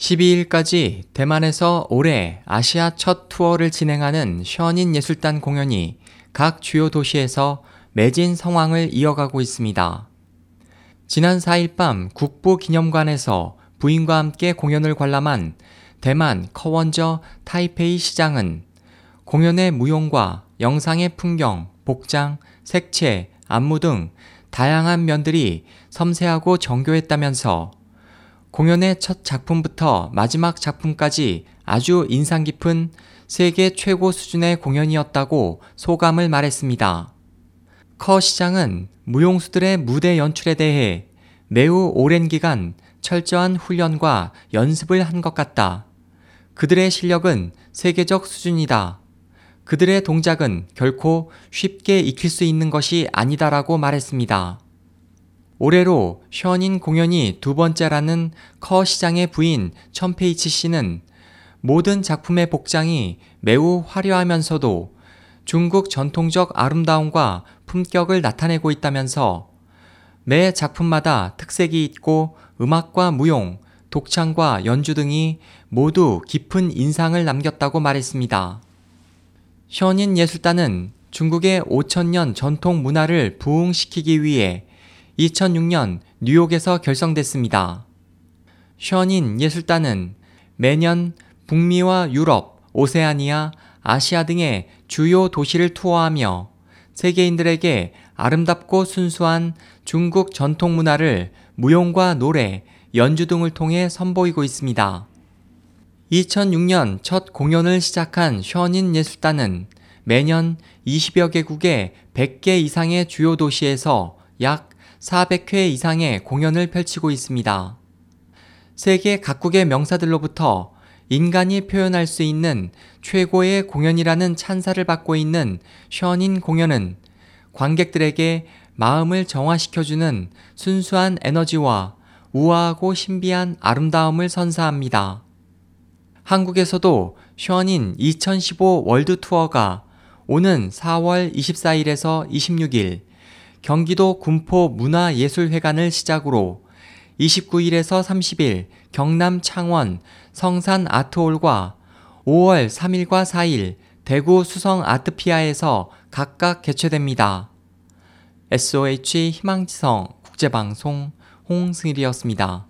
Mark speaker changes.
Speaker 1: 12일까지 대만에서 올해 아시아 첫 투어를 진행하는 션인 예술단 공연이 각 주요 도시에서 매진 상황을 이어가고 있습니다. 지난 4일 밤 국부기념관에서 부인과 함께 공연을 관람한 대만 커원저 타이페이 시장은 공연의 무용과 영상의 풍경, 복장, 색채, 안무 등 다양한 면들이 섬세하고 정교했다면서 공연의 첫 작품부터 마지막 작품까지 아주 인상 깊은 세계 최고 수준의 공연이었다고 소감을 말했습니다. 커 시장은 무용수들의 무대 연출에 대해 매우 오랜 기간 철저한 훈련과 연습을 한 것 같다. 그들의 실력은 세계적 수준이다. 그들의 동작은 결코 쉽게 익힐 수 있는 것이 아니다라고 말했습니다. 올해로 션인 공연이 두 번째라는 커 시장의 부인 천페이치 씨는 모든 작품의 복장이 매우 화려하면서도 중국 전통적 아름다움과 품격을 나타내고 있다면서 매 작품마다 특색이 있고 음악과 무용, 독창과 연주 등이 모두 깊은 인상을 남겼다고 말했습니다. 션인 예술단은 중국의 5천년 전통 문화를 부흥시키기 위해 2006년 뉴욕에서 결성됐습니다. 션인 예술단은 매년 북미와 유럽, 오세아니아, 아시아 등의 주요 도시를 투어하며 세계인들에게 아름답고 순수한 중국 전통 문화를 무용과 노래, 연주 등을 통해 선보이고 있습니다. 2006년 첫 공연을 시작한 션인 예술단은 매년 20여 개국의 100개 이상의 주요 도시에서 약 400회 이상의 공연을 펼치고 있습니다. 세계 각국의 명사들로부터 인간이 표현할 수 있는 최고의 공연이라는 찬사를 받고 있는 션인 공연은 관객들에게 마음을 정화시켜주는 순수한 에너지와 우아하고 신비한 아름다움을 선사합니다. 한국에서도 션인 2015 월드 투어가 오는 4월 24일에서 26일 경기도 군포 문화예술회관을 시작으로 29일에서 30일 경남 창원 성산 아트홀과 5월 3일과 4일 대구 수성 아트피아에서 각각 개최됩니다. SOH 희망지성 국제방송 홍승일이었습니다.